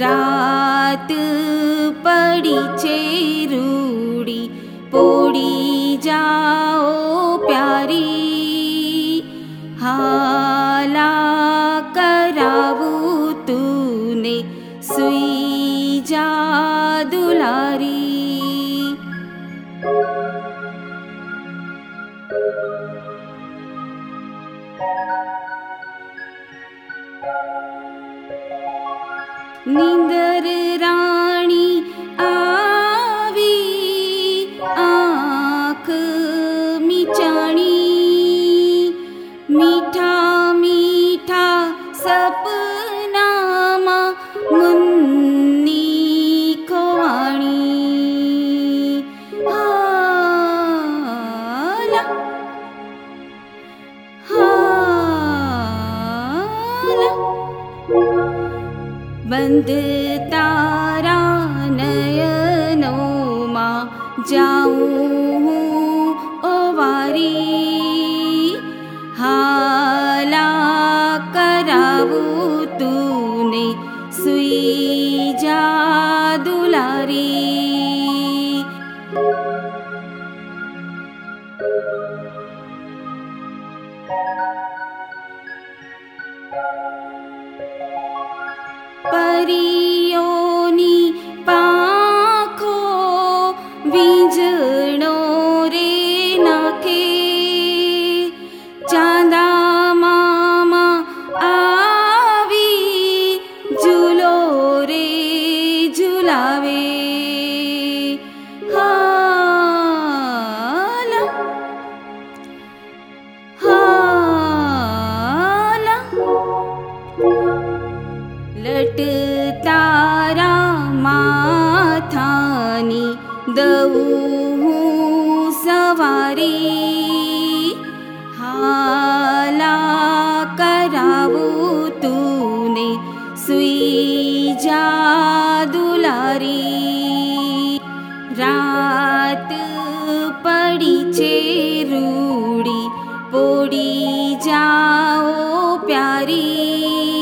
रात पड़ी चेरूड़ी पोड़ी जाओ प्यारी। हाला करावू तूने सुई जा दुलारी निंदर राणी बंद तारा नयनोमा जाऊं ओ वारी। हाला करावू तूने सुई जा दुलारी परि तारा दूह सवारी। हा करा तु दुलारी रात पडिचे रूढी पोडी जाओ प्यारी।